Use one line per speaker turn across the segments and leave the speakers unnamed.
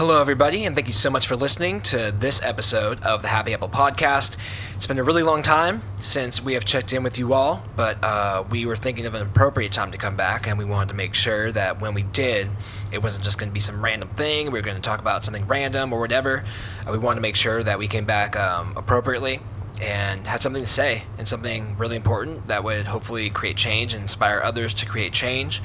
Hello, everybody, and thank you so much for listening to this episode of the Happy Apple Podcast. It's been a really long time since we have checked in with you all, but uh, we were thinking of an appropriate time to come back, and we wanted to make sure that when we did, it wasn't just going to be some random thing. We were going to talk about something random or whatever. Uh, we wanted to make sure that we came back um, appropriately and had something to say and something really important that would hopefully create change and inspire others to create change.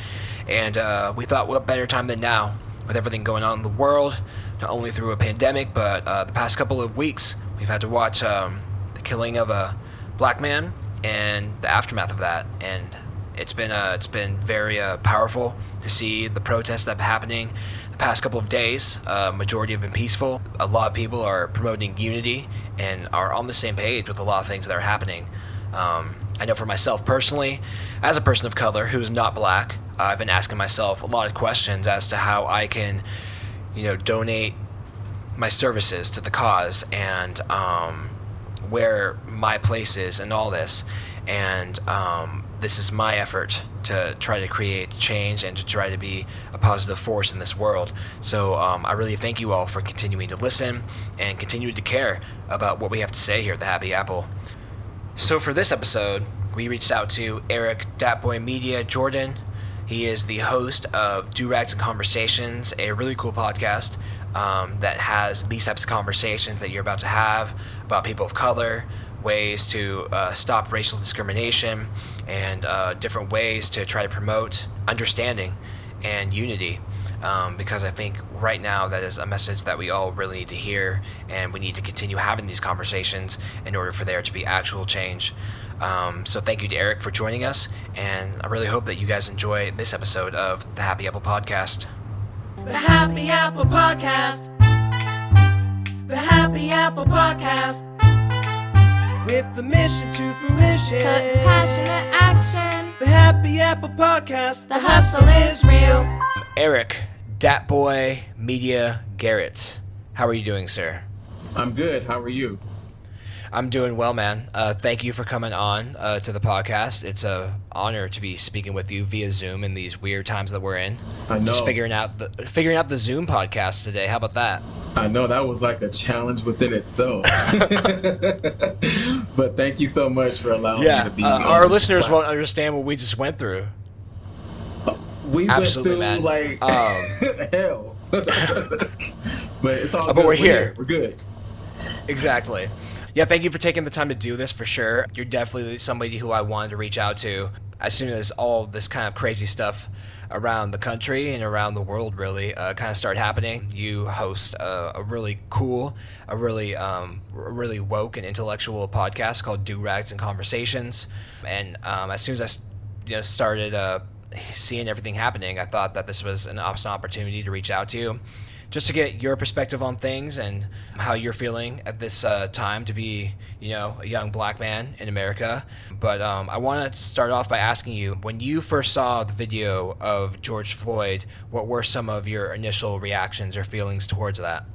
And uh, we thought, what better time than now with everything going on in the world, not only through a pandemic, but uh, the past couple of weeks, we've had to watch um, the killing of a black man and the aftermath of that. And it's been uh, it's been very uh, powerful to see the protests that have been happening the past couple of days. Uh, majority have been peaceful. A lot of people are promoting unity and are on the same page with a lot of things that are happening. Um, I know for myself personally, as a person of color who is not black, I've been asking myself a lot of questions as to how I can, you know, donate my services to the cause and um, where my place is and all this. And um, this is my effort to try to create change and to try to be a positive force in this world. So um, I really thank you all for continuing to listen and continuing to care about what we have to say here at the Happy Apple. So for this episode, we reached out to Eric Datboy Media Jordan. He is the host of Do Rags and Conversations, a really cool podcast um, that has these types of conversations that you're about to have about people of color, ways to uh, stop racial discrimination, and uh, different ways to try to promote understanding and unity um, because I think right now that is a message that we all really need to hear, and we need to continue having these conversations in order for there to be actual change. Um, so thank you to Eric for joining us, and I really hope that you guys enjoy this episode of the Happy Apple Podcast.
The Happy Apple Podcast. The Happy Apple Podcast. With the mission to fruition.
Put passionate action.
The Happy Apple Podcast. The hustle is real.
Eric Datboy Media Garrett. How are you doing, sir?
I'm good. How are you?
I'm doing well, man. Uh, thank you for coming on uh, to the podcast. It's a honor to be speaking with you via Zoom in these weird times that we're in.
I know.
Just figuring out the figuring out the Zoom podcast today. How about that?
I know that was like a challenge within itself. but thank you so much for allowing
Yeah,
me to be.
uh, our listeners won't understand what we just went through.
We
Absolutely,
went through
man.
like
Um,
hell. but it's all
but
good.
we're here.
We're good.
Exactly. Yeah, thank you for taking the time to do this for sure. You're definitely somebody who I wanted to reach out to as soon as all this kind of crazy stuff around the country and around the world really uh, kind of started happening. You host a, a really cool, a really, um, a really woke and intellectual podcast called Do Rags and Conversations. And um, as soon as I you know, started uh, seeing everything happening, I thought that this was an awesome opportunity to reach out to you just to get your perspective on things and how you're feeling at this uh, time to be, you know, a young black man in America. But um, I want to start off by asking you, when you first saw the video of George Floyd, what were some of your initial reactions or feelings towards that?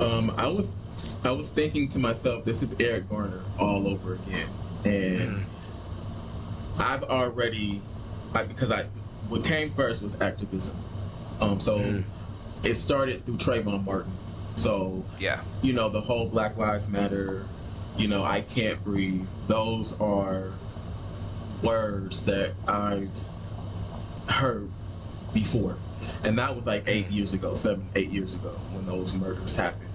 Um, I was I was thinking to myself, this is Eric Garner all over again, and I've already, I, because I, what came first was activism. Um, so
Mm.
it started through Trayvon Martin. So
Yeah.
you know the whole Black Lives Matter, you know I can't breathe. Those are words that I've heard before, and that was like eight years ago, seven, eight years ago when those murders happened.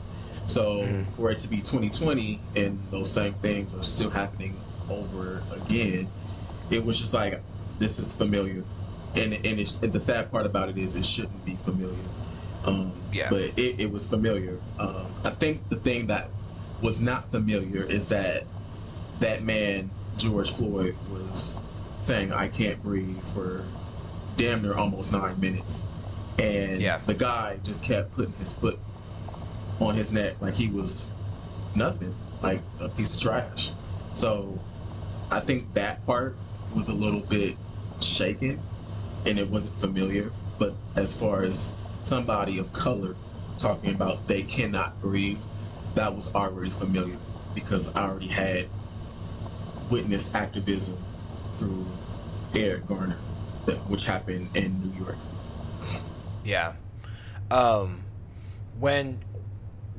So
Mhm.
for it to be 2020 and those same things are still happening over again, it was just like this is familiar, and and, it's, and the sad part about it is it shouldn't be familiar. Um,
Yeah.
But it, it was familiar. Um, I think the thing that was not familiar is that that man George Floyd was saying I can't breathe for damn near almost nine minutes, and
Yeah.
the guy just kept putting his foot on his neck like he was nothing, like a piece of trash. So I think that part was a little bit shaken and it wasn't familiar. But as far as somebody of color talking about they cannot breathe, that was already familiar because I already had witnessed activism through Eric Garner, which happened in New York.
Yeah. Um, when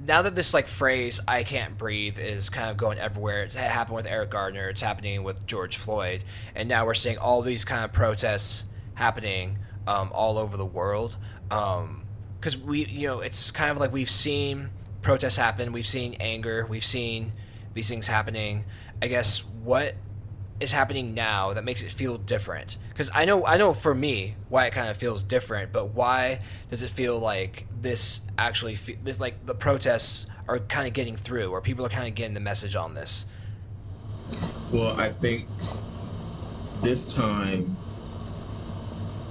now that this like phrase "I can't breathe" is kind of going everywhere. It happened with Eric Garner. It's happening with George Floyd, and now we're seeing all these kind of protests happening um, all over the world. Because we, you know, it's kind of like we've seen protests happen. We've seen anger. We've seen these things happening. I guess what is happening now that makes it feel different? Because I know, I know for me why it kind of feels different, but why does it feel like this actually, fe- this like the protests are kind of getting through, or people are kind of getting the message on this?
Well, I think this time,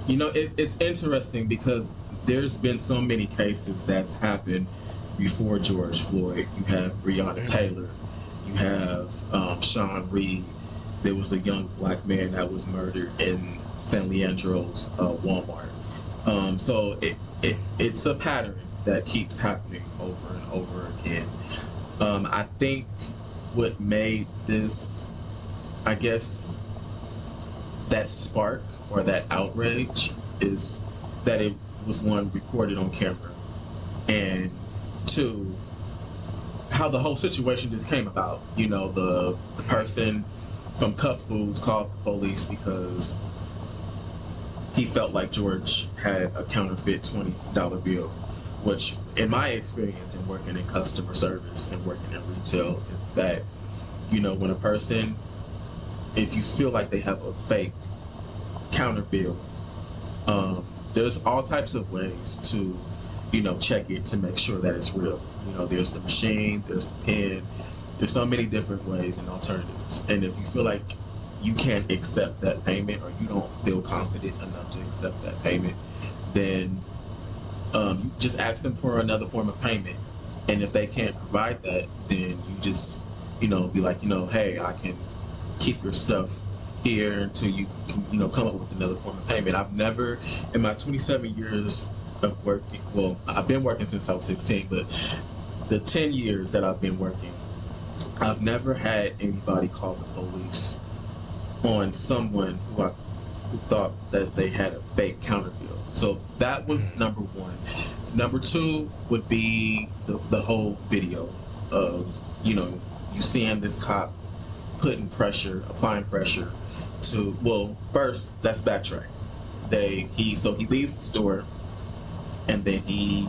you know, it, it's interesting because there's been so many cases that's happened before George Floyd. You have Breonna Taylor, you have um, Sean Reed. There was a young black man that was murdered in San Leandro's uh, Walmart. Um, so it, it it's a pattern that keeps happening over and over again. Um, I think what made this, I guess, that spark or that outrage is that it was one recorded on camera, and two, how the whole situation just came about. You know, the the person from Cup Foods called the police because he felt like George had a counterfeit twenty dollar bill, which, in my experience in working in customer service and working in retail, is that you know when a person, if you feel like they have a fake counter bill, um, there's all types of ways to you know check it to make sure that it's real. You know, there's the machine, there's the pen, there's so many different ways and alternatives. And if you feel like you can't accept that payment or you don't feel confident enough to accept that payment, then um, you just ask them for another form of payment. And if they can't provide that, then you just, you know, be like, you know, hey, I can keep your stuff here until you can, you know, come up with another form of payment. I've never, in my 27 years of working, well, I've been working since I was 16, but the 10 years that I've been working, I've never had anybody call the police on someone who I who thought that they had a fake counter bill. So that was number one. Number two would be the, the whole video of, you know, you seeing this cop putting pressure, applying pressure to well, first that's backtrack. They he so he leaves the store and then he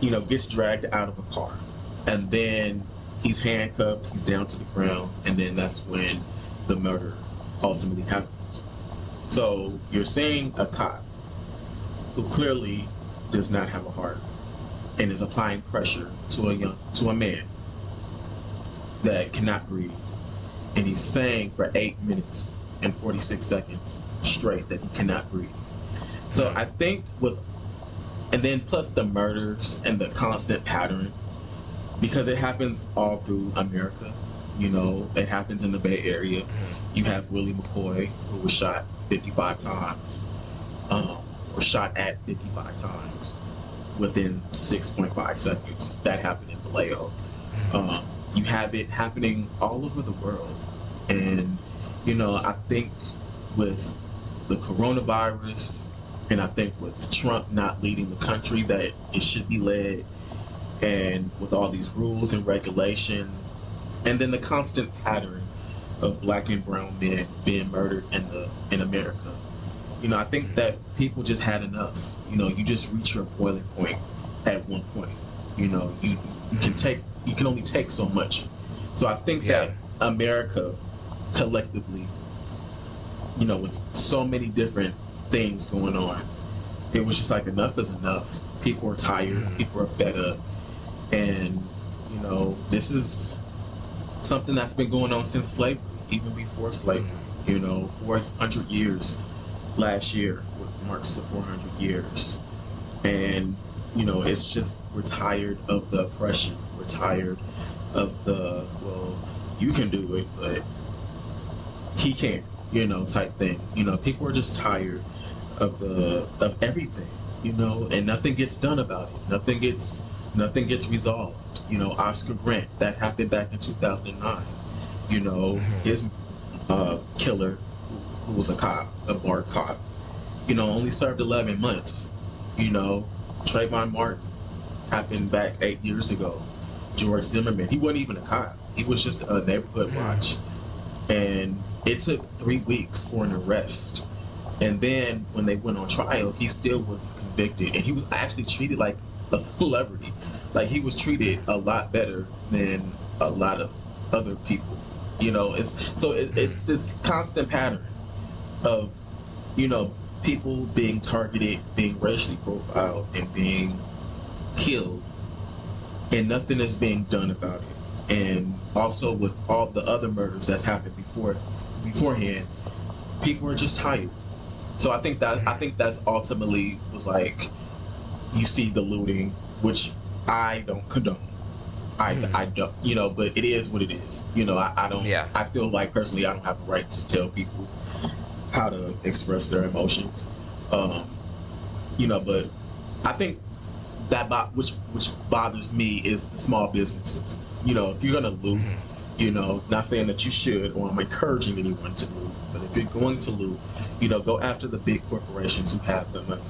you know gets dragged out of a car. And then he's handcuffed, he's down to the ground, and then that's when the murder ultimately happens. So you're seeing a cop who clearly does not have a heart and is applying pressure to a young to a man that cannot breathe. And he's saying for eight minutes and 46 seconds straight that he cannot breathe. So I think with and then plus the murders and the constant pattern because it happens all through America. You know, it happens in the Bay Area. You have Willie McCoy, who was shot 55 times, um, or shot at 55 times within 6.5 seconds. That happened in Vallejo. Um, you have it happening all over the world. And, you know, I think with the coronavirus, and I think with Trump not leading the country that it should be led, and with all these rules and regulations, and then the constant pattern of black and brown men being murdered in the in America. You know, I think that people just had enough. You know, you just reach your boiling point at one point. You know, you you can mm-hmm. take you can only take so much. So I think
Yeah.
that America collectively, you know, with so many different things going on, it was just like enough is enough. People are tired. Mm-hmm. People are fed up, and you know, this is something that's been going on since slavery, even before slavery. You know, 400 years last year marks the 400 years, and you know, it's just we're tired of the oppression. We're tired of the well, you can do it, but he can't. You know, type thing. You know, people are just tired of the of everything. You know, and nothing gets done about it. Nothing gets nothing gets resolved. You know, Oscar Grant that happened back in 2009. You know, his uh, killer, who was a cop, a BART cop, you know, only served 11 months. You know, Trayvon Martin, happened back eight years ago. George Zimmerman, he wasn't even a cop. He was just a neighborhood watch. And it took three weeks for an arrest. And then when they went on trial, he still wasn't convicted. And he was actually treated like a celebrity. Like he was treated a lot better than a lot of other people. You know, it's so it, it's this constant pattern of, you know, people being targeted, being racially profiled, and being killed, and nothing is being done about it. And also with all the other murders that's happened before, beforehand, people are just tired. So I think that I think that's ultimately was like, you see the looting, which I don't condone. I,
Hmm.
I don't, you know, but it is what it is. You know, I, I don't,
Yeah.
I feel like personally I don't have a right to tell people how to express their emotions. Um, you know, but I think that bo- which which bothers me is the small businesses. You know, if you're gonna loot, you know, not saying that you should or I'm encouraging anyone to loot, but if you're going to loot, you know, go after the big corporations who have the money,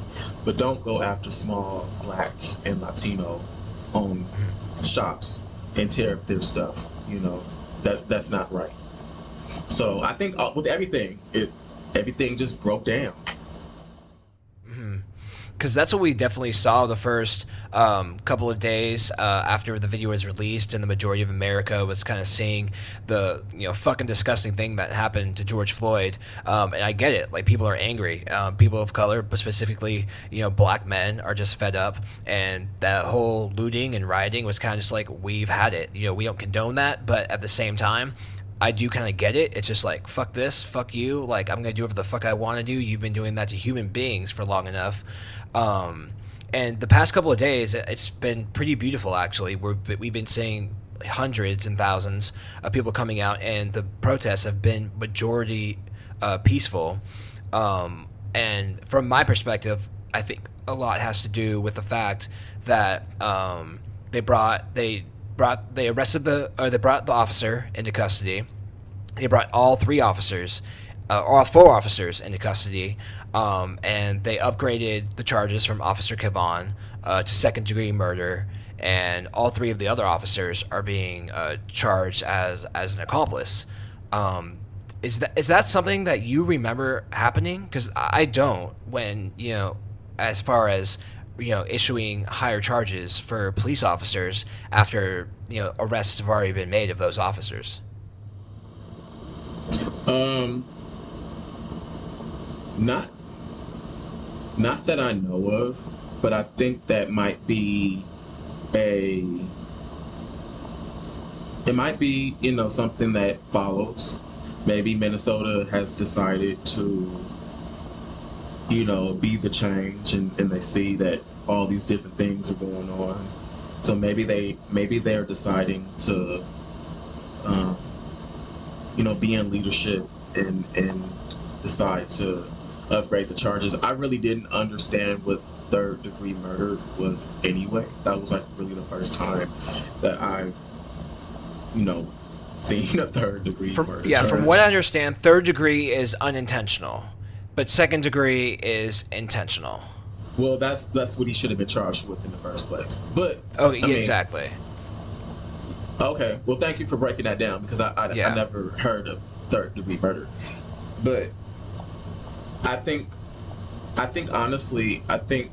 but don't go after small black and Latino owned shops and tear up their stuff. You know, that that's not right. So I think uh, with everything, it everything just broke down.
Because that's what we definitely saw the first um, couple of days uh, after the video was released, and the majority of America was kind of seeing the you know fucking disgusting thing that happened to George Floyd. Um, and I get it, like people are angry, um, people of color, but specifically you know black men are just fed up, and that whole looting and rioting was kind of just like we've had it. You know, we don't condone that, but at the same time. I do kind of get it. It's just like fuck this, fuck you. Like I'm gonna do whatever the fuck I want to do. You've been doing that to human beings for long enough. Um, and the past couple of days, it's been pretty beautiful actually. We're, we've been seeing hundreds and thousands of people coming out, and the protests have been majority uh, peaceful. Um, and from my perspective, I think a lot has to do with the fact that um, they brought they brought they arrested the or they brought the officer into custody. They brought all three officers, uh, all four officers into custody, um, and they upgraded the charges from Officer Chauvin uh, to second degree murder. And all three of the other officers are being uh, charged as as an accomplice. Um, is that is that something that you remember happening? Because I don't. When you know, as far as you know, issuing higher charges for police officers after you know arrests have already been made of those officers.
Um, not, not that I know of, but I think that might be a. It might be you know something that follows. Maybe Minnesota has decided to, you know, be the change, and, and they see that all these different things are going on. So maybe they maybe they're deciding to, um, you know, be in leadership and and decide to upgrade the charges. I really didn't understand what third degree murder was anyway. That was like really the first time that I've, you know, seen a third degree
From,
murder.
yeah,
charge.
from what I understand, third degree is unintentional, but second degree is intentional.
well, that's that's what he should have been charged with in the first place. But
Oh,
I mean,
exactly.
Okay, well, thank you for breaking that down because I, I,
Yeah.
I never heard of third degree murder, but I think, I think honestly, I think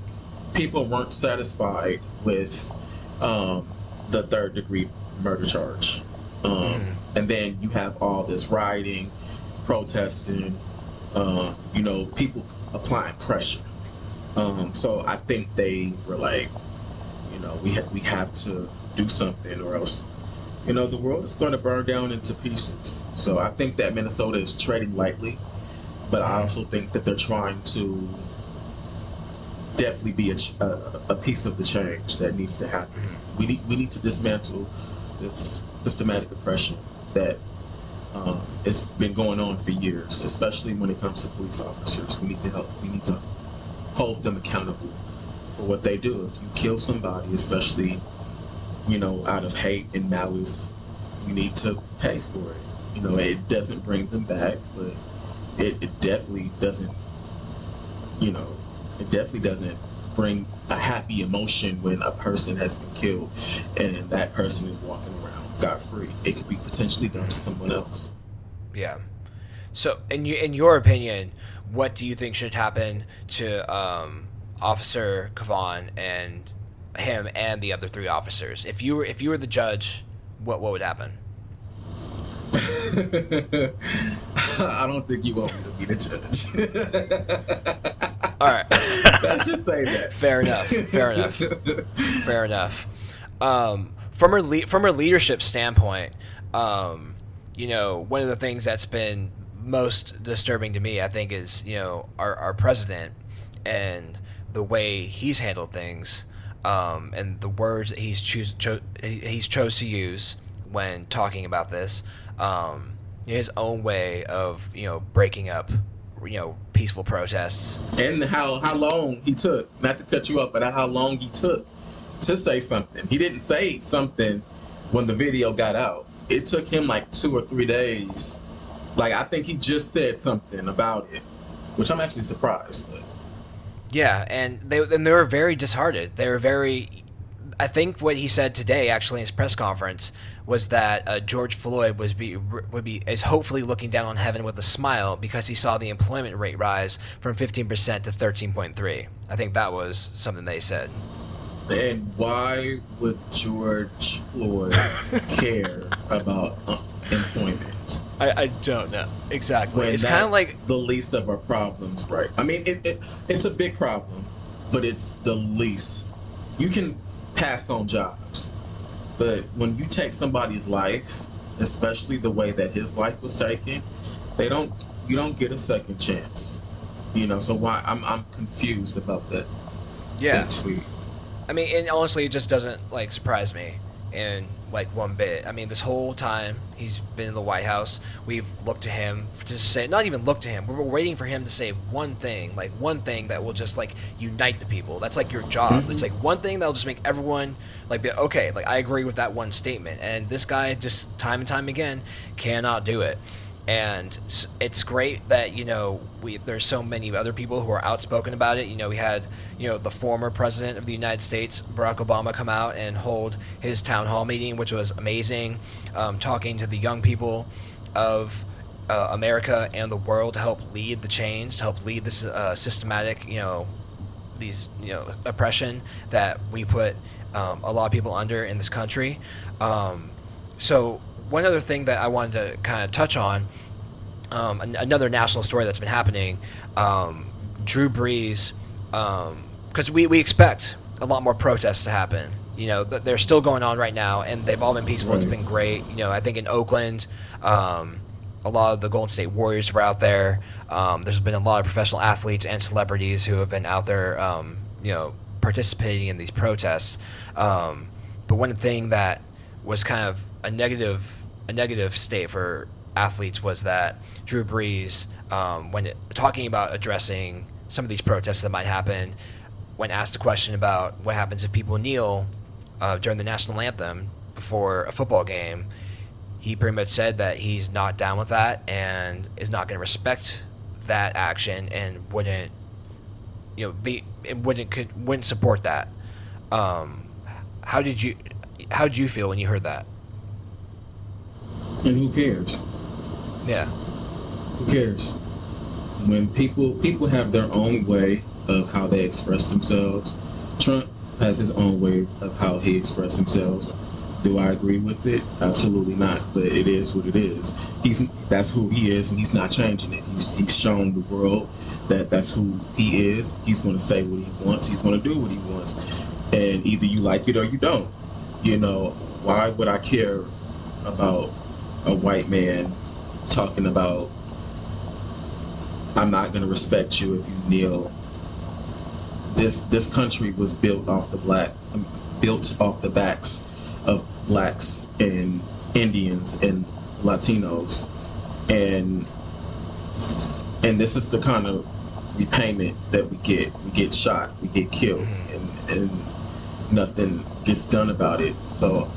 people weren't satisfied with um, the third degree murder charge, um, and then you have all this rioting, protesting, uh, you know, people applying pressure. Um, so I think they were like, you know, we ha- we have to do something or else you know, the world is going to burn down into pieces. So I think that Minnesota is treading lightly, but I also think that they're trying to definitely be a, ch- a, a piece of the change that needs to happen. We need we need to dismantle this systematic oppression that um, has been going on for years, especially when it comes to police officers. We need to help. We need to hold them accountable for what they do. If you kill somebody, especially you know, out of hate and malice, you need to pay for it. You know, it doesn't bring them back, but it, it definitely doesn't, you know, it definitely doesn't bring a happy emotion when a person has been killed and that person is walking around scot free. It could be potentially done to someone else.
Yeah. So, in you, in your opinion, what do you think should happen to um, Officer Chauvin and him and the other three officers? If you were if you were the judge, what what would happen?
I don't think you want me to be the judge.
All right.
Let's just say that.
Fair enough. Fair enough. Fair enough. Um, from a le- from a leadership standpoint, um, you know, one of the things that's been most disturbing to me, I think, is you know our our president and the way he's handled things, um, and the words that he's choose cho- he's chose to use when talking about this. Um, his own way of you know breaking up you know peaceful protests
and how how long he took not to cut you up but how long he took to say something he didn't say something when the video got out it took him like two or three days like i think he just said something about it which i'm actually surprised but
yeah and they and they were very disheartened they were very I think what he said today, actually in his press conference, was that uh, George Floyd was be would be is hopefully looking down on heaven with a smile because he saw the employment rate rise from 15% to 13.3. I think that was something they said.
And why would George Floyd care about uh, employment?
I, I don't know exactly.
When
it's kind of like
the least of our problems, right? I mean, it, it it's a big problem, but it's the least. You can pass on jobs. But when you take somebody's life, especially the way that his life was taken, they don't you don't get a second chance. You know, so why I'm I'm confused about that.
Yeah.
That tweet.
I mean, and honestly, it just doesn't like surprise me in like one bit. I mean, this whole time he's been in the White House, we've looked to him to say, not even looked to him. We are waiting for him to say one thing, like one thing that will just like unite the people. That's like your job. Mm-hmm. It's like one thing that'll just make everyone like be okay. Like I agree with that one statement. And this guy just time and time again cannot do it and it's great that you know we there's so many other people who are outspoken about it. You know, we had you know the former president of the United States, Barack Obama, come out and hold his town hall meeting, which was amazing, um, talking to the young people of uh, America and the world to help lead the change, to help lead this uh, systematic, you know, these you know oppression that we put um, a lot of people under in this country. Um, so one other thing that I wanted to kind of touch on, um, an- another national story that's been happening, um, Drew Brees, because um, we, we expect a lot more protests to happen. You know, th- they're still going on right now, and they've all been peaceful. Right. It's been great. You know, I think in Oakland, um, a lot of the Golden State Warriors were out there. Um, there's been a lot of professional athletes and celebrities who have been out there, um, you know, participating in these protests. but one thing that was kind of a negative a negative state for athletes was that Drew Brees, um, when it, talking about addressing some of these protests that might happen, when asked a question about what happens if people kneel uh, during the national anthem before a football game, he pretty much said that he's not down with that and is not going to respect that action and wouldn't, you know, be wouldn't could wouldn't support that. Um, how did you how did you feel when you heard that?
And who cares?
Yeah.
Who cares? When people people have their own way of how they express themselves. Trump has his own way of how he expresses himself. Do I agree with it? Absolutely not. But it is what it is. He's that's who he is, and he's not changing it. He's he's shown the world that that's who he is. He's going to say what he wants. He's going to do what he wants, and either you like it or you don't. You know, why would I care about a white man talking about I'm not going to respect you if you kneel. This this country was built off the black built off the backs of blacks and Indians and Latinos and and this is the kind of repayment that we get. We get shot, we get killed, and, and nothing gets done about it. So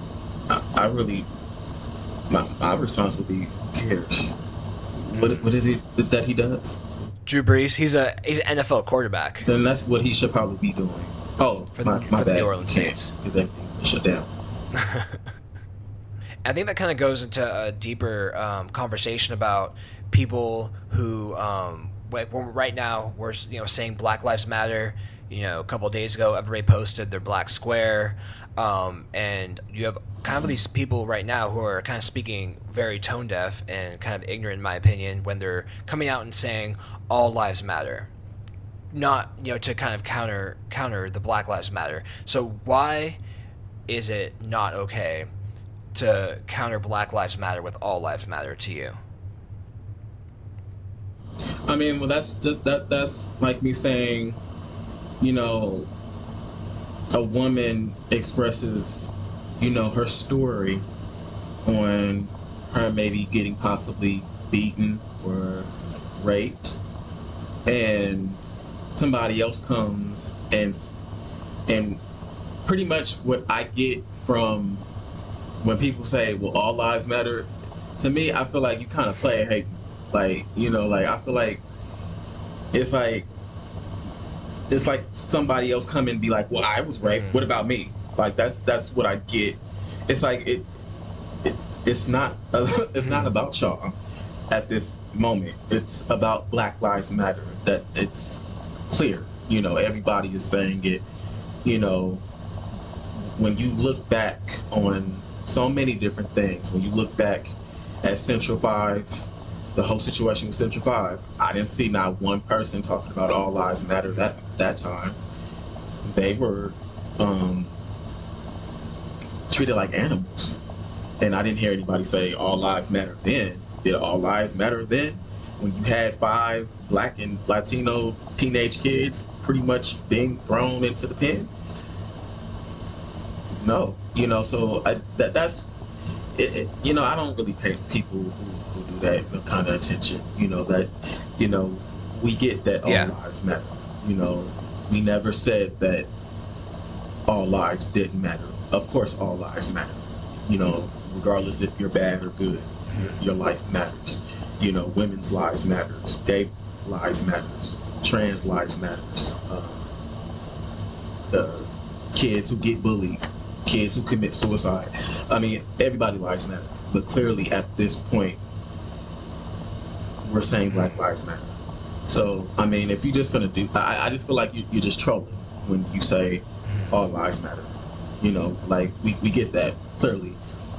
I, I really my, my response would be, who cares? What, what is it that he does?
Drew Brees. He's a he's an NFL quarterback.
Then that's what he should probably be doing. Oh,
For the-
my, my
for the. New Orleans Saints.
Because everything's been shut down.
I think that kind of goes into a deeper um, conversation about people who, um, like, when right now we're you know saying Black Lives Matter. You know, a couple days ago, everybody posted their black square, um, and you have kind of these people right now who are kind of speaking very tone deaf and kind of ignorant, in my opinion, when they're coming out and saying all lives matter not you know to kind of counter counter the Black Lives Matter. So why is it not okay to counter Black Lives Matter with all lives matter to you?
I mean, well, that's just that. That's like me saying, you know, a woman expresses, you know, her story on her maybe getting possibly beaten or raped, and somebody else comes and and pretty much what I get from when people say, "Well, all lives matter," to me, I feel like you kind of play hate. Like you know, like I feel like it's like it's like somebody else come and be like, "Well, I was raped.
Mm.
What about me?" Like that's that's what I get. It's like it, it it's not it's not about y'all at this moment. It's about Black Lives Matter. That it's clear. You know, everybody is saying it. You know, when you look back on so many different things, when you look back at Central Five, the whole situation with Central Five, I didn't see not one person talking about all lives matter that that time. They were um, treated like animals, and I didn't hear anybody say all lives matter then. Did all lives matter then? When you had five black and Latino teenage kids pretty much being thrown into the pen? No, you know. So I, that that's it, it, you know, I don't really pay people who, that kind of attention. You know that, you know, we get that all
Yeah.
lives matter. You know, we never said that all lives didn't matter. Of course, all lives matter. You know, regardless if you're bad or good, your, your life matters. You know, women's lives matters, gay lives matters, trans lives matters. Uh, the kids who get bullied, kids who commit suicide. I mean, everybody lives matter. But clearly, at this point, we're saying Black Lives Matter. So, I mean, if you're just gonna do, I, I just feel like you, you're just trolling when you say all lives matter. You know, like we, we get that clearly,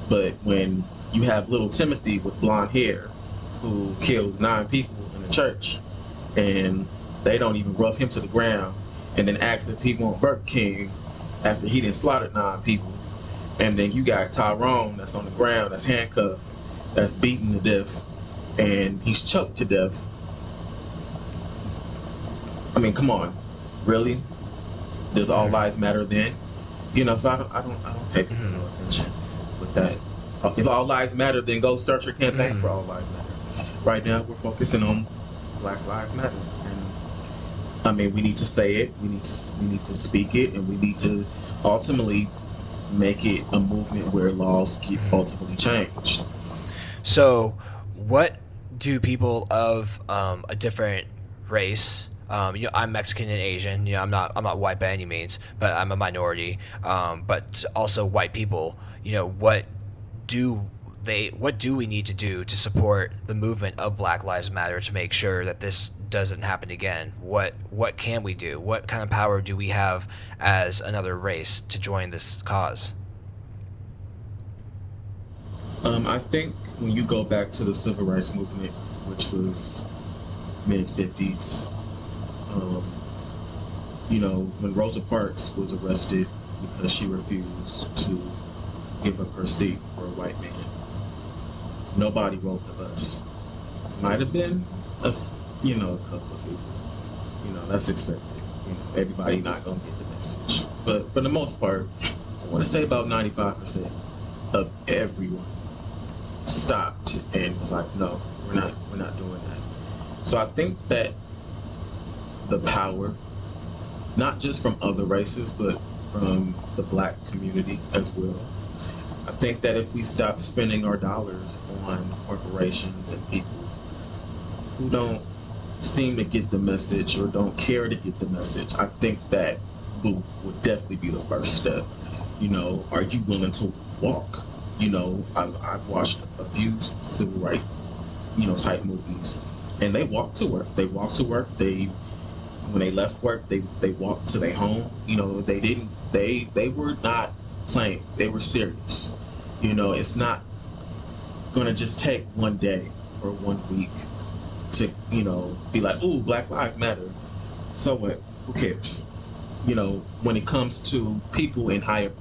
but when you have little Timothy with blonde hair who killed nine people in the church, and they don't even rough him to the ground, and then ask if he want Burger King after he didn't slaughter nine people, and then you got Tyrone that's on the ground, that's handcuffed, that's beaten to death, and he's choked to death. I mean, come on, really? Does all lives matter then? You know, so I don't, I don't, I don't pay people no mm-hmm. attention with that. If all lives matter, then go start your campaign mm. for all lives matter. Right now, we're focusing on Black Lives Matter, and I mean, we need to say it, we need to, we need to speak it, and we need to ultimately make it a movement where laws get mm-hmm. ultimately changed.
So, what do people of um, a different race? Um, you know, I'm Mexican and Asian. You know, I'm not I'm not white by any means, but I'm a minority. Um, but also white people. You know, what do they? What do we need to do to support the movement of Black Lives Matter to make sure that this doesn't happen again? What what can we do? What kind of power do we have as another race to join this cause?
Um, I think when you go back to the civil rights movement, which was mid 50s, um, you know, when Rosa Parks was arrested because she refused to give up her seat for a white man, nobody rode the bus. Might have been, a, you know, a couple of people. You know, that's expected. You know, everybody not gonna get the message, but for the most part, I want to say about 95% of everyone stopped and was like, no, we're not, we're not doing that. So I think that the power, not just from other races, but from the black community as well. I think that if we stop spending our dollars on corporations and people who don't seem to get the message or don't care to get the message, I think that would, would definitely be the first step. You know, are you willing to walk? You know, I've, I've watched a few civil rights, you know, type movies, and they walk to work. They walk to work. They, when they left work, they they walked to their home. You know, they didn't. They they were not playing. They were serious. You know, it's not gonna just take one day or one week to you know be like, "Ooh, Black Lives Matter." So what? Who cares? You know, when it comes to people in higher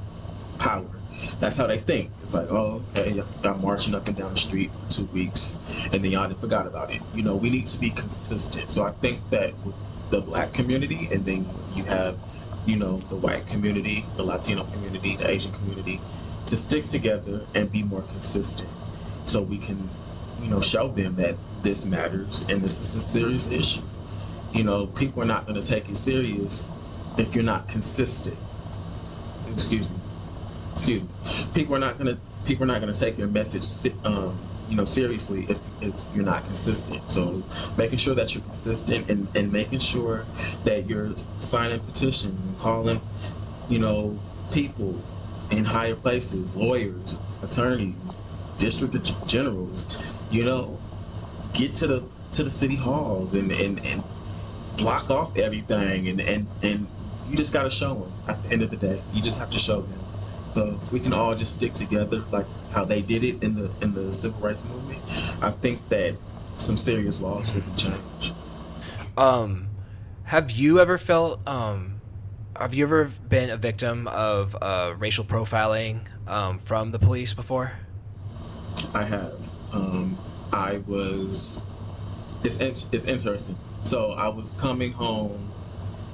power, that's how they think. It's like, oh, okay, y'all marching up and down the street for two weeks, and then y'all forgot about it. You know, we need to be consistent. So I think that with the black community, and then you have, you know, the white community, the Latino community, the Asian community, to stick together and be more consistent, so we can, you know, show them that this matters and this is a serious issue. You know, people are not going to take it serious if you're not consistent. Excuse me. Excuse me. People are not to people are not to take your message um, you know seriously if, if you're not consistent so making sure that you're consistent and, and making sure that you're signing petitions and calling you know people in higher places lawyers attorneys district generals you know get to the to the city halls and and, and block off everything and and and you just got to show them at the end of the day you just have to show them so if we can all just stick together like how they did it in the in the civil rights movement i think that some serious laws will be changed
um have you ever felt um have you ever been a victim of uh, racial profiling um, from the police before
i have um, I was. It's it's interesting. So I was coming home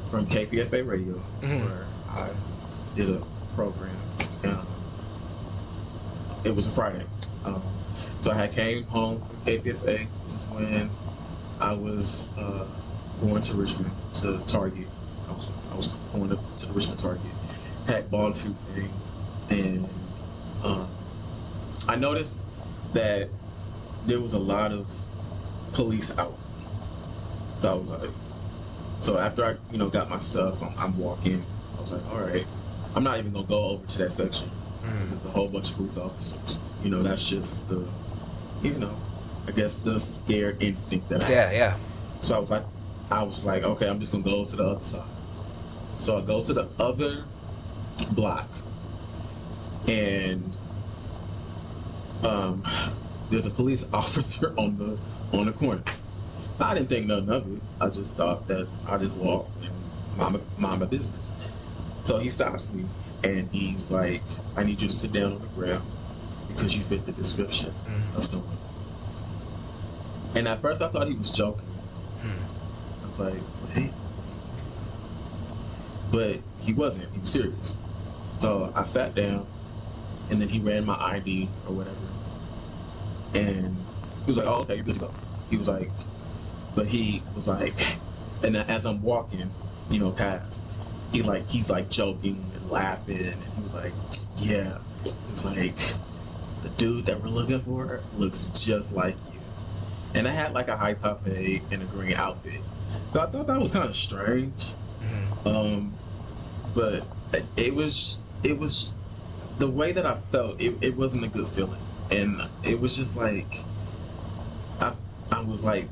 from KPFA Radio mm-hmm. where I did a program. Um, it was a Friday. Um, so I had came home from KPFA. This is when I was uh, going to Richmond to Target. I was, I was going to, to the Richmond Target. Had bought a few things, and um, I noticed that there was a lot of police out. So I was like, so after I, you know, got my stuff, I'm, I'm walking. I was like, all right, I'm not even gonna go over to that section because mm. there's a whole bunch of police officers. You know, that's just the, you know, I guess the scared instinct that I
yeah, have. yeah.
So I was like, I was like, okay, I'm just gonna go to the other side. So I go to the other block, and um, there's a police officer on the on the corner. I didn't think nothing of it. I just thought that I just walked and mind, mind my business. So he stops me and he's like, "I need you to sit down on the ground because you fit the description mm-hmm. of someone." And at first, I thought he was joking. Hmm. I was like, "Hey," but he wasn't. He was serious. So I sat down, and then he ran my ID or whatever and he was like, "Oh, okay, you're good to go." He was like, but he was like, and as I'm walking, you know, past, he like he's like joking and laughing, and he was like, "Yeah," he was like, "The dude that we're looking for looks just like you," and I had like a high top fade and a green outfit, so I thought that was kind of strange, mm-hmm. um, but it was it was the way that I felt. It, it wasn't a good feeling and it was just like I I was like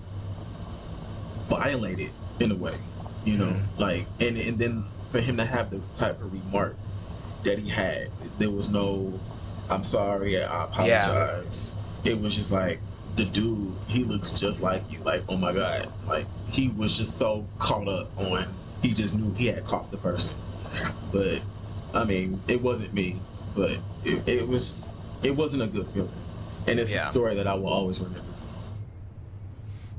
violated in a way, you know, mm-hmm. like and and then for him to have the type of remark that he had, there was no I'm sorry, I apologize. Yeah. It was just like the dude, he looks just like you. Like, oh my god, like he was just so caught up on. He just knew he had caught the person, but I mean, it wasn't me, but it, it was it wasn't a good feeling, and it's yeah. a story that I will always remember.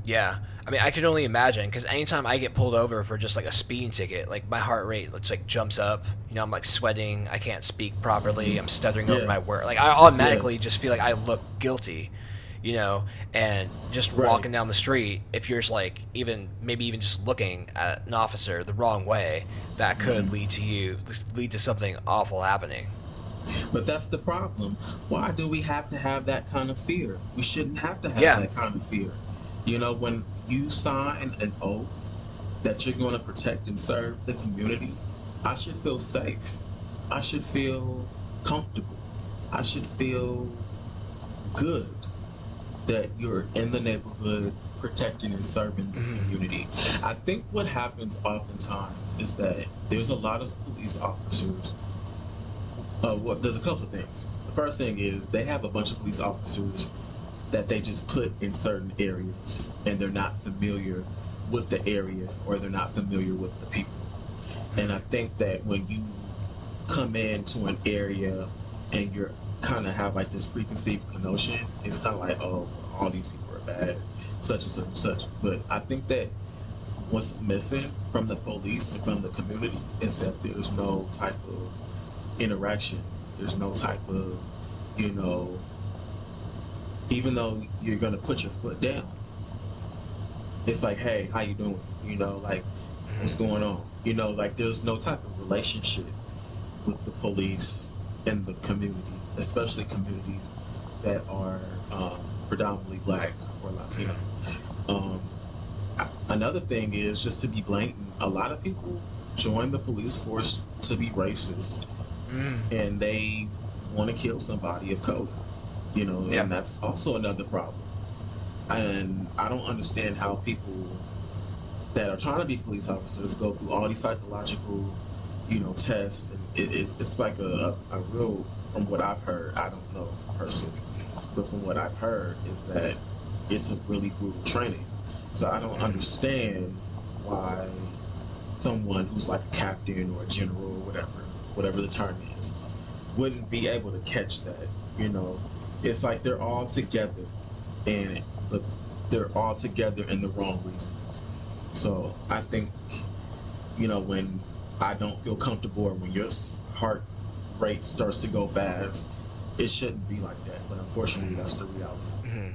Yeah, I mean, I can only imagine because anytime I get pulled over for just like a speeding ticket, like my heart rate looks like jumps up. You know, I'm like sweating. I can't speak properly. I'm stuttering yeah. over my word. Like I automatically yeah. just feel like I look guilty. You know, and just right. walking down the street, if you're just like even maybe even just looking at an officer the wrong way, that could mm. lead to you lead to something awful happening.
But that's the problem. Why do we have to have that kind of fear? We shouldn't have to have
yeah.
that kind of fear. You know, when you sign an oath that you're going to protect and serve the community, I should feel safe. I should feel comfortable. I should feel good that you're in the neighborhood protecting and serving the
Mhm.
community. I think what happens oftentimes is that there's a lot of police officers. Uh, well, there's a couple of things. The first thing is they have a bunch of police officers that they just put in certain areas and they're not familiar with the area or they're not familiar with the people. And I think that when you come into an area and you're kind of have like this preconceived notion, it's kind of like, oh, all these people are bad, such and such and such. But I think that what's missing from the police and from the community is that there's no type of interaction. There's no type of, you know, even though you're gonna put your foot down, it's like, hey, how you doing? You know, like what's going on? You know, like there's no type of relationship with the police and the community, especially communities that are um, predominantly black or Latino. Um, another thing is just to be blatant. A lot of people join the police force to be racist,
Mm.
and they want to kill somebody of color. You know,
Yeah.
and that's also another problem. And I don't understand how people that are trying to be police officers go through all these psychological, you know, tests. And it, it, it's like a, a real, from what I've heard, I don't know personally, but from what I've heard is that it's a really brutal training. So I don't understand why someone who's like a captain or a general or whatever, whatever the term is, wouldn't be able to catch that. You know, it's like they're all together, and but they're all together in the wrong reasons. So I think, you know, when I don't feel comfortable or when your heart rate starts to go fast, it shouldn't be like that. But unfortunately, that's the reality.
Mhm.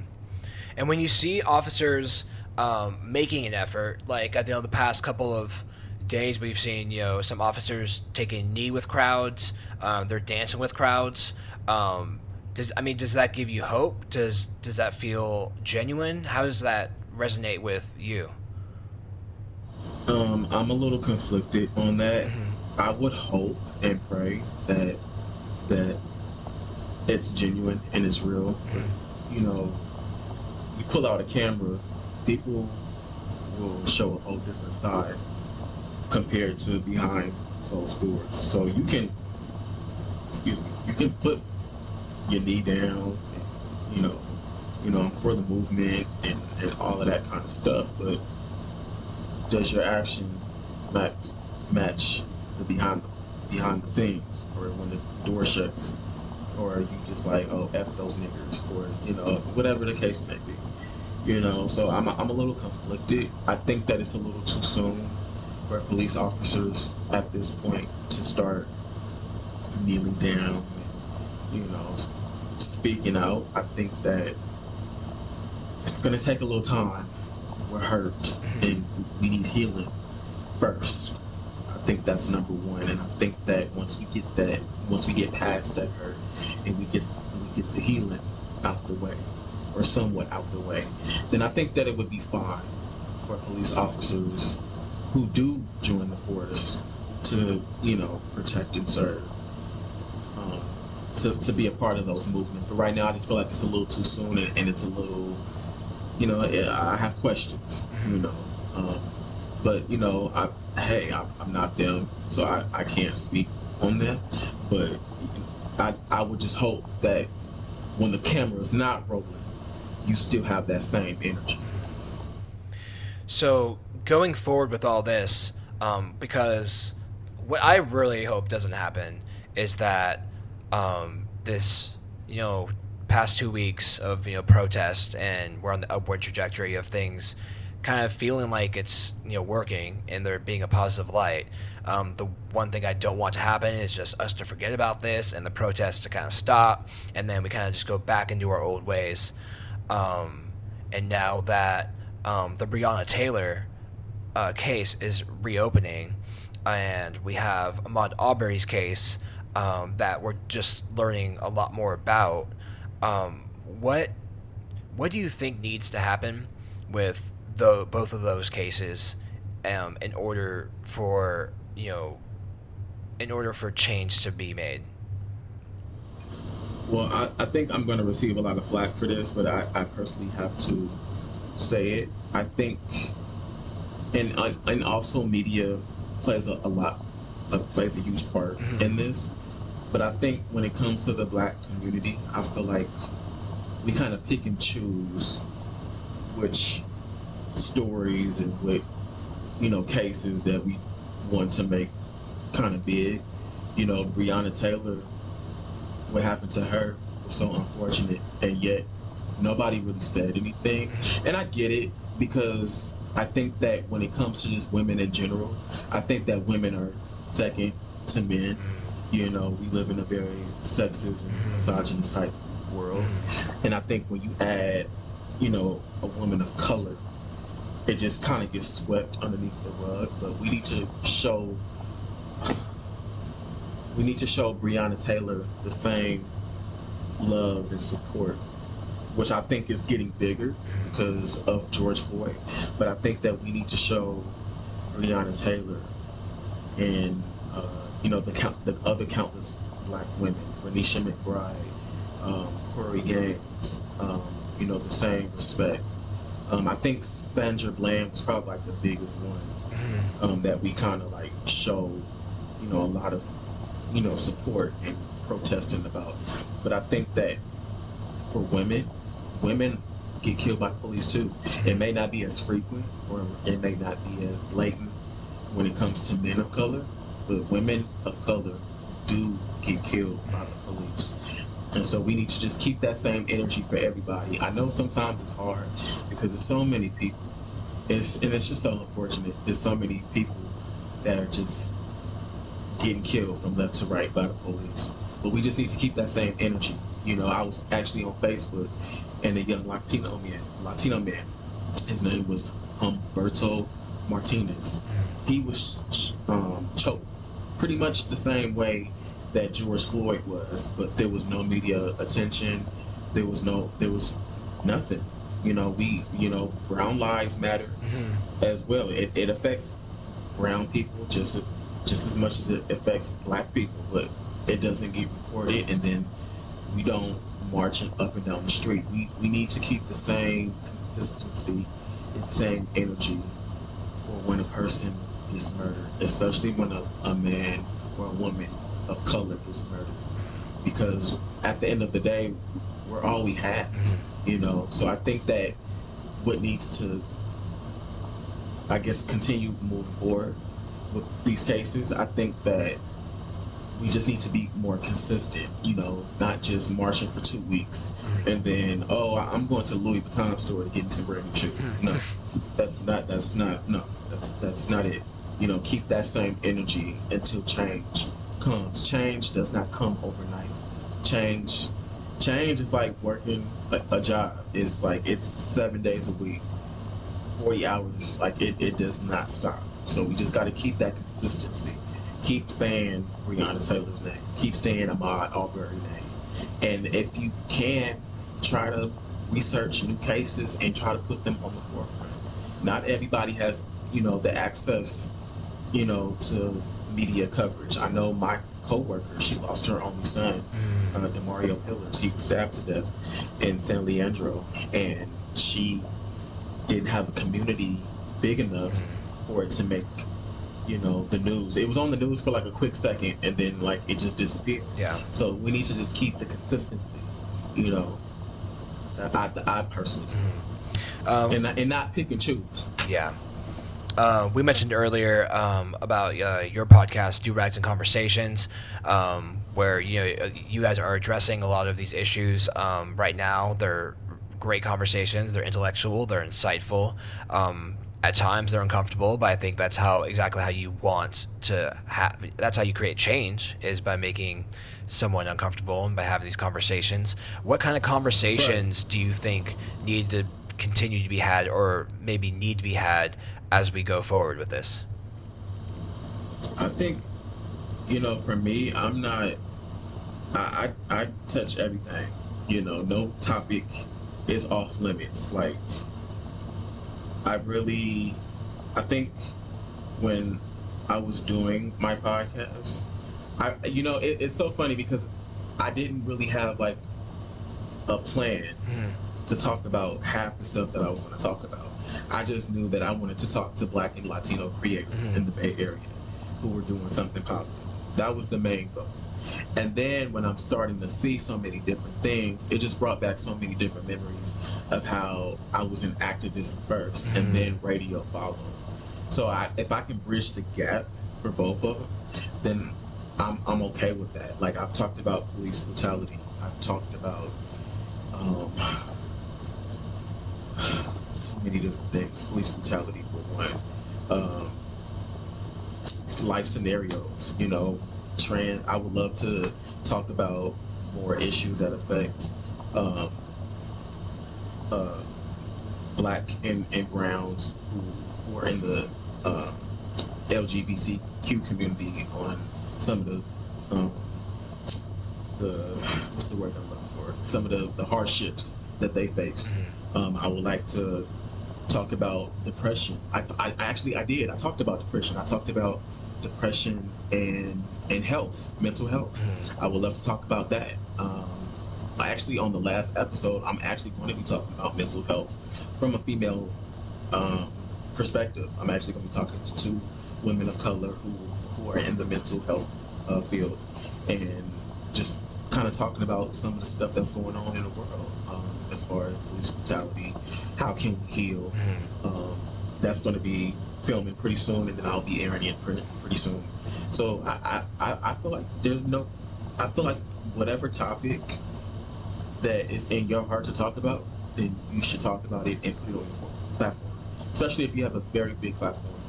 And when you see officers um, making an effort, like I know the past couple of days we've seen, you know, some officers taking knee with crowds, um, they're dancing with crowds. Um, does I mean, does that give you hope? Does does that feel genuine? How does that resonate with you?
Um, I'm a little conflicted on that. I would hope and pray that that it's genuine and it's real. You know, you pull out a camera, people will show a whole different side compared to behind closed doors. So you can, excuse me, you can put your knee down, and, you know, you know, for the movement and, and all of that kind of stuff, but does your actions match match the behind behind the scenes or when the door shuts? Or are you just like oh f those niggers or you know whatever the case may be you know? So I'm, I'm a little conflicted. I think that it's a little too soon for police officers at this point to start kneeling down and, you know speaking out i think that it's going to take a little time we're hurt mm-hmm. and we need healing first. I think that's number one, and I think that once we get that, once we get past that hurt, and we get we get the healing out the way, or somewhat out the way, then I think that it would be fine for police officers who do join the force to you know protect and serve. To, to be a part of those movements, but right now I just feel like it's a little too soon, and, and it's a little you know, I have questions, you know. Um, but, you know, I, hey, I'm, I'm not them, so I, I can't speak on them. But I, I would just hope that when the camera is not rolling, you still have that same energy.
So going forward with all this, um, because what I really hope doesn't happen is that um, this, you know, past two weeks of you know protest and we're on the upward trajectory of things, kind of feeling like it's you know working and there being a positive light. Um, the one thing I don't want to happen is just us to forget about this and the protests to kind of stop, and then we kind of just go back into our old ways. Um, and now that um, the Breonna Taylor uh, case is reopening, and we have Ahmaud Arbery's case um, that we're just learning a lot more about. Um, what what do you think needs to happen with the both of those cases um, in order for you know in order for change to be made?
Well, I, I think I'm going to receive a lot of flack for this, but I, I personally have to say it. I think, and and also media plays a, a lot, uh, plays a huge part
Mhm.
in this. But I think when it comes to the black community, I feel like we kind of pick and choose which stories and what you know cases that we want to make kind of big. You know, Breonna Taylor, what happened to her was so unfortunate, and yet nobody really said anything. And I get it because I think that when it comes to just women in general, I think that women are second to men. You know, we live in a very sexist and mm-hmm. misogynist type world. Mm-hmm. And I think when you add, you know, a woman of color, it just kind of gets swept underneath the rug. But we need to show, we need to show Breonna Taylor the same love and support, which I think is getting bigger because of George Floyd. But I think that we need to show Breonna Taylor and you know the count the other countless black women, Renisha McBride, um, Korryn Gaines, um, you know the same respect. Um, I think Sandra Bland was probably like the biggest one um, that we kind of like show, you know, a lot of, you know, support and protesting about. But I think that for women, women get killed by police too. It may not be as frequent or it may not be as blatant when it comes to men of color, but women of color do get killed by the police. And so we need to just keep that same energy for everybody. I know sometimes it's hard because there's so many people. It's and it's just so unfortunate. There's so many people that are just getting killed from left to right by the police. But we just need to keep that same energy. You know, I was actually on Facebook and a young Latino man, Latino man, his name was Humberto Martinez. He was um, choked pretty much the same way that George Floyd was, but there was no media attention. There was no, there was nothing. You know, we, you know, brown lives matter mm-hmm. as well. It, it affects brown people just just as much as it affects black people, but it doesn't get reported, and then we don't march up and down the street. We we need to keep the same consistency and same energy for when a person is murdered, especially when a, a man or a woman of color is murdered, because at the end of the day, we're all we have, you know. So I think that what needs to I guess continue moving forward with these cases. I think that we just need to be more consistent, you know, not just marching for two weeks and then, oh, I'm going to the Louis Vuitton store to get me some brand new shoes. No, that's not, that's not, no, that's, that's not it. You know, keep that same energy until change comes. Change does not come overnight. Change, change is like working a, a job. It's like, it's seven days a week. 40 hours, like it, it does not stop. So we just got to keep that consistency. Keep saying Breonna Taylor's name. Keep saying Ahmaud Arbery name. And if you can, try to research new cases and try to put them on the forefront. Not everybody has, you know, the access, you know, to media coverage. I know my coworker, she lost her only son, uh, Demario Pillars. He was stabbed to death in San Leandro, and she didn't have a community big enough for it to make you know the news it was on the news for like a quick second and then like it just disappeared
Yeah.
so we need to just keep the consistency you know i, I personally.
Um,
and, and not pick and choose
Yeah. Uh, we mentioned earlier um, about uh, your podcast, Do Rags and Conversations, um, where you know uh, you guys are addressing a lot of these issues um, right now. They're great conversations. They're intellectual. They're insightful. Um, at times they're uncomfortable, but I think that's how exactly how you want to have. That's how you create change is by making someone uncomfortable and by having these conversations. What kind of conversations do you think need to continue to be had, or maybe need to be had as we go forward with this?
i think you know for me i'm not i i, I touch everything you know no topic is off limits like I really, I think when I was doing my podcast, I you know it, it's so funny because I didn't really have like a plan
Mhm.
to talk about half the stuff that I was going to talk about. I just knew that I wanted to talk to Black and Latino creators
Mhm.
in the Bay Area who were doing something positive. That was the main goal. And then when I'm starting to see so many different things, it just brought back so many different memories of how I was in activism 1st
Mhm.
and then radio followed. So I, if I can bridge the gap for both of them, then I'm, I'm okay with that. Like I've talked about police brutality. I've talked about um, so many different things. Police brutality for one. Um, life scenarios, you know, trans. I would love to talk about more issues that affect um, uh, black and, and browns who, who are in the um, LGBTQ community on some of the um, the what's the word I'm looking for? Some of the, the hardships that they face. Um, I would like to talk about depression. I, I I actually I did. I talked about depression. I talked about depression and and health, mental health. I would love to talk about that. Um, I actually on the last episode, I'm actually going to be talking about mental health from a female um, perspective. I'm actually going to be talking to two women of color who who are in the mental health uh, field and just kind of talking about some of the stuff that's going on in the world as far as police brutality. How can we heal?
Mhm.
Um, that's going to be filming pretty soon, and then I'll be airing it pretty, pretty soon. So I, I, I feel like there's no, I feel like whatever topic that is in your heart to talk about, then you should talk about it and put it on your platform. Especially if you have a very big platform,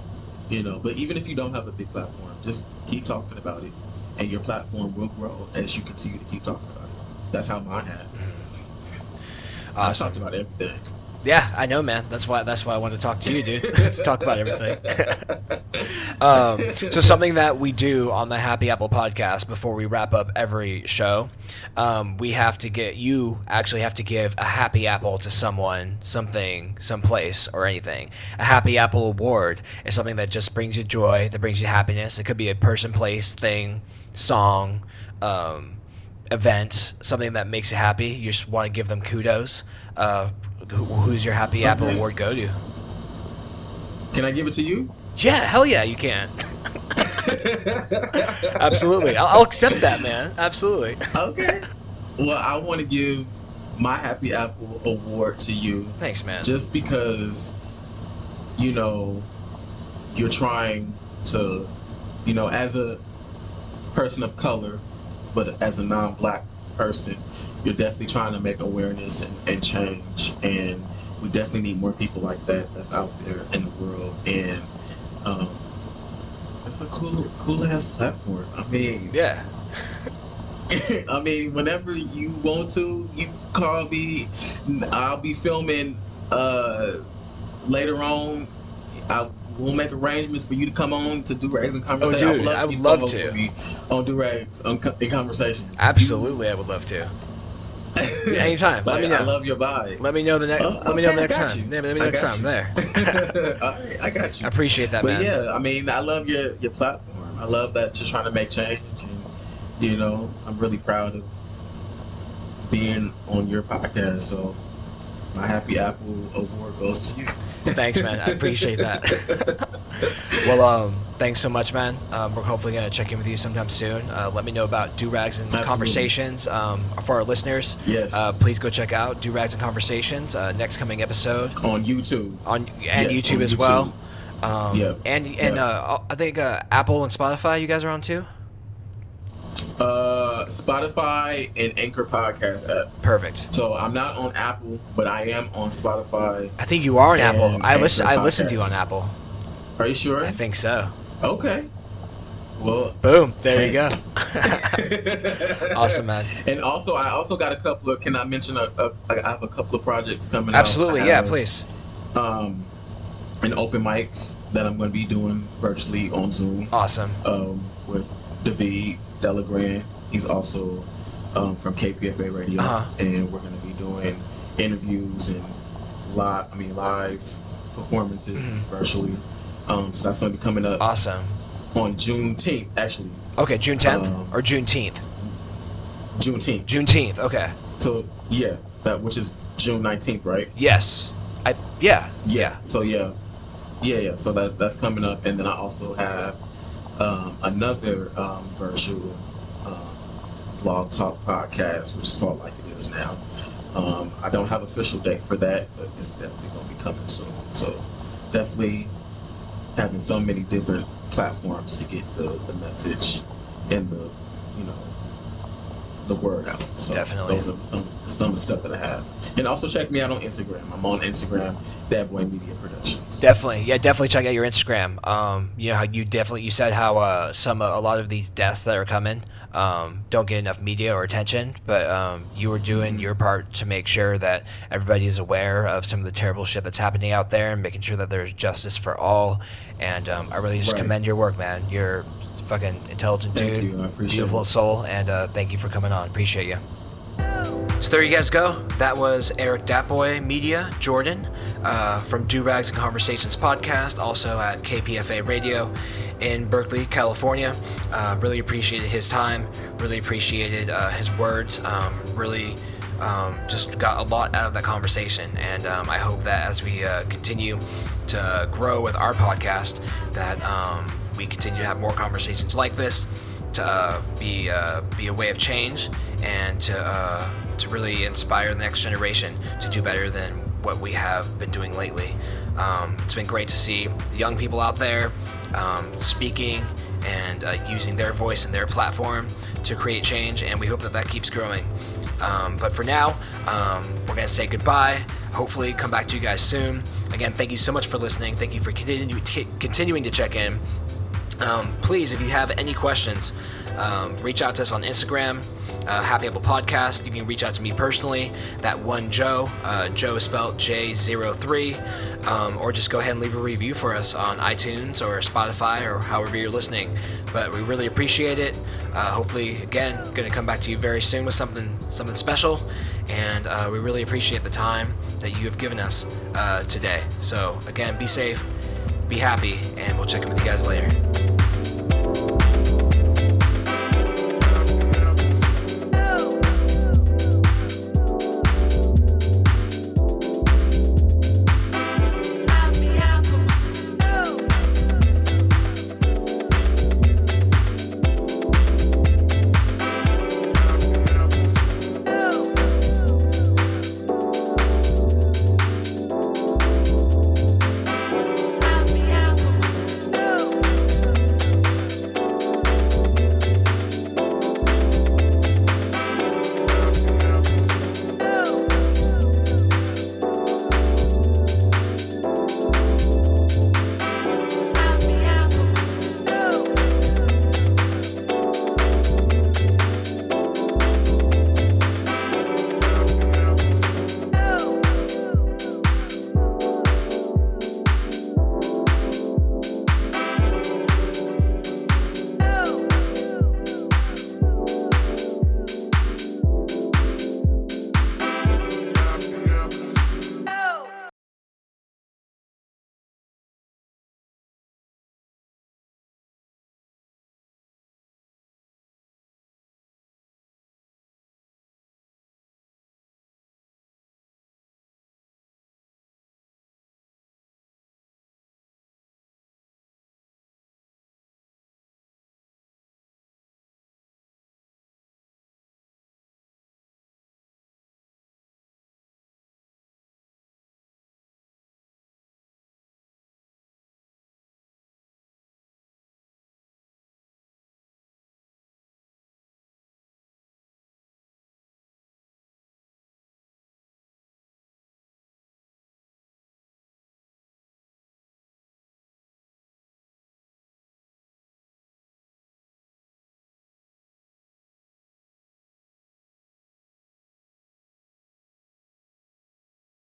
you know. But even if you don't have a big platform, just keep talking about it, and your platform will grow as you continue to keep talking about it. That's how mine
Awesome.
talked about everything.
Yeah, I know, man. That's why. That's why I wanted to talk to you, dude. Let's talk about everything. um, so something that we do on the Happy Apple podcast before we wrap up every show, um, we have to get you actually have to give a Happy Apple to someone, something, someplace, or anything. A Happy Apple award is something that just brings you joy, that brings you happiness. It could be a person, place, thing, song. Um, event, something that makes you happy. You just want to give them kudos. Uh, who, who's your Happy Apple
Okay.
Award go to?
Can I give it to you?
Yeah, hell yeah, you can. Absolutely, I'll, I'll accept that, man. Absolutely.
Okay. Well, I want to give my Happy Apple award to you
Thanks, man.
just because, you know, you're trying to, you know, as a person of color, but as a non black person, you're definitely trying to make awareness and, and change. And we definitely need more people like that that's out there in the world. And, um, it's a cool, cool ass platform. I mean,
yeah.
I mean, whenever you want to, you call me. I'll be filming uh, later on. I will make arrangements for you to come on to do rags and oh, conversation.
Oh, dude, I would
you
love
co-host
to.
with me on do rags on in conversation.
Absolutely, I would love to. Dude, anytime. Let me know.
I love your vibe.
Let me know the next.
Oh,
let me know the next time.
you.
Let me know next time.
you.
There.
Right, I got you.
I appreciate that,
but
man.
yeah, I mean, I love your your platform. I love that you're trying to make change, and you know, I'm really proud of being on your podcast. So, my Happy Apple Award goes to you.
Thanks, man. I appreciate that. well, um, thanks so much, man. Um, we're hopefully gonna check in with you sometime soon. Uh, let me know about Do Rags and
Absolutely.
Conversations. Um, for our listeners,
Yes.
uh, please go check out Do Rags and Conversations. Uh, next coming episode
on YouTube.
on and
Yes,
YouTube
on
as
YouTube.
well. Um,
Yeah.
And and
Yeah.
uh, I think uh, Apple and Spotify. You guys are on too.
Uh, Spotify and Anchor Podcast app.
Perfect.
So I'm not on Apple, but I am on Spotify.
I think you are on Apple. I listen. I
Anchor
listen to you on Apple.
Are you sure?
I think so.
Okay. Well,
Boom. There you go. awesome, man.
And also, I also got a couple of. Can I mention a? a I have a couple of projects coming. out.
Absolutely.
I
Yeah. Please.
Um, an open mic that I'm going to be doing virtually on Zoom.
Awesome.
Um, with David Delagran. He's also um, from KPFA Radio,
Uh-huh.
and we're going to be doing interviews and live. I mean, live performances virtually. Um, so that's going to be coming up
Awesome.
on Juneteenth, actually,
Okay, June 10th
Um,
or Juneteenth?
Juneteenth.
Juneteenth. Okay.
So yeah, that which is June nineteenth, right?
Yes. I yeah.
Yeah. So yeah, yeah, yeah. So that that's coming up, and then I also have um, another um, virtual blog talk podcast, which is called Like It Is Now. Um, I don't have official date for that, but it's definitely going to be coming soon. So definitely having so many different platforms to get the, the message and the you know the word out. So
Definitely.
those are some some of the stuff that I have. And also check me out on Instagram. I'm on Instagram, Bad Boy Media Productions.
Definitely, yeah, definitely check out your Instagram. Um, you know how you definitely you said how uh, some uh, a lot of these deaths that are coming um, don't get enough media or attention, but um, you were doing your part to make sure that everybody is aware of some of the terrible shit that's happening out there and making sure that there's justice for all. And um, I really just
Right.
commend your work, man. You're a fucking intelligent
Thank
dude,
you, I appreciate
beautiful
it.
soul, and uh, thank you for coming on. Appreciate you. So there you guys go. That was Eric Datboy Media, Jordan, uh, from Do Rags and Conversations podcast, also at KPFA Radio in Berkeley, California. Uh, really appreciated his time. Really appreciated uh, his words. Um, really um, just got a lot out of that conversation, and um, I hope that as we uh, continue to grow with our podcast, that um, we continue to have more conversations like this to uh, be uh, be a way of change and to uh, to really inspire the next generation to do better than what we have been doing lately. Um, it's been great to see young people out there um, speaking and uh, using their voice and their platform to create change, and we hope that that keeps growing. Um, but for now, um, we're going to say goodbye. Hopefully, come back to you guys soon. Again, thank you so much for listening. Thank you for continue, continuing to check in. Um, please, if you have any questions, um, reach out to us on Instagram, uh, Happy Apple Podcast. You can reach out to me personally, that one Joe, uh, Joe is spelled J03, um, or just go ahead and leave a review for us on iTunes or Spotify or however you're listening. But we really appreciate it. Uh, hopefully, again, going to come back to you very soon with something something special, and uh, we really appreciate the time that you have given us uh, today. So again, be safe, be happy, and we'll check in with you guys later.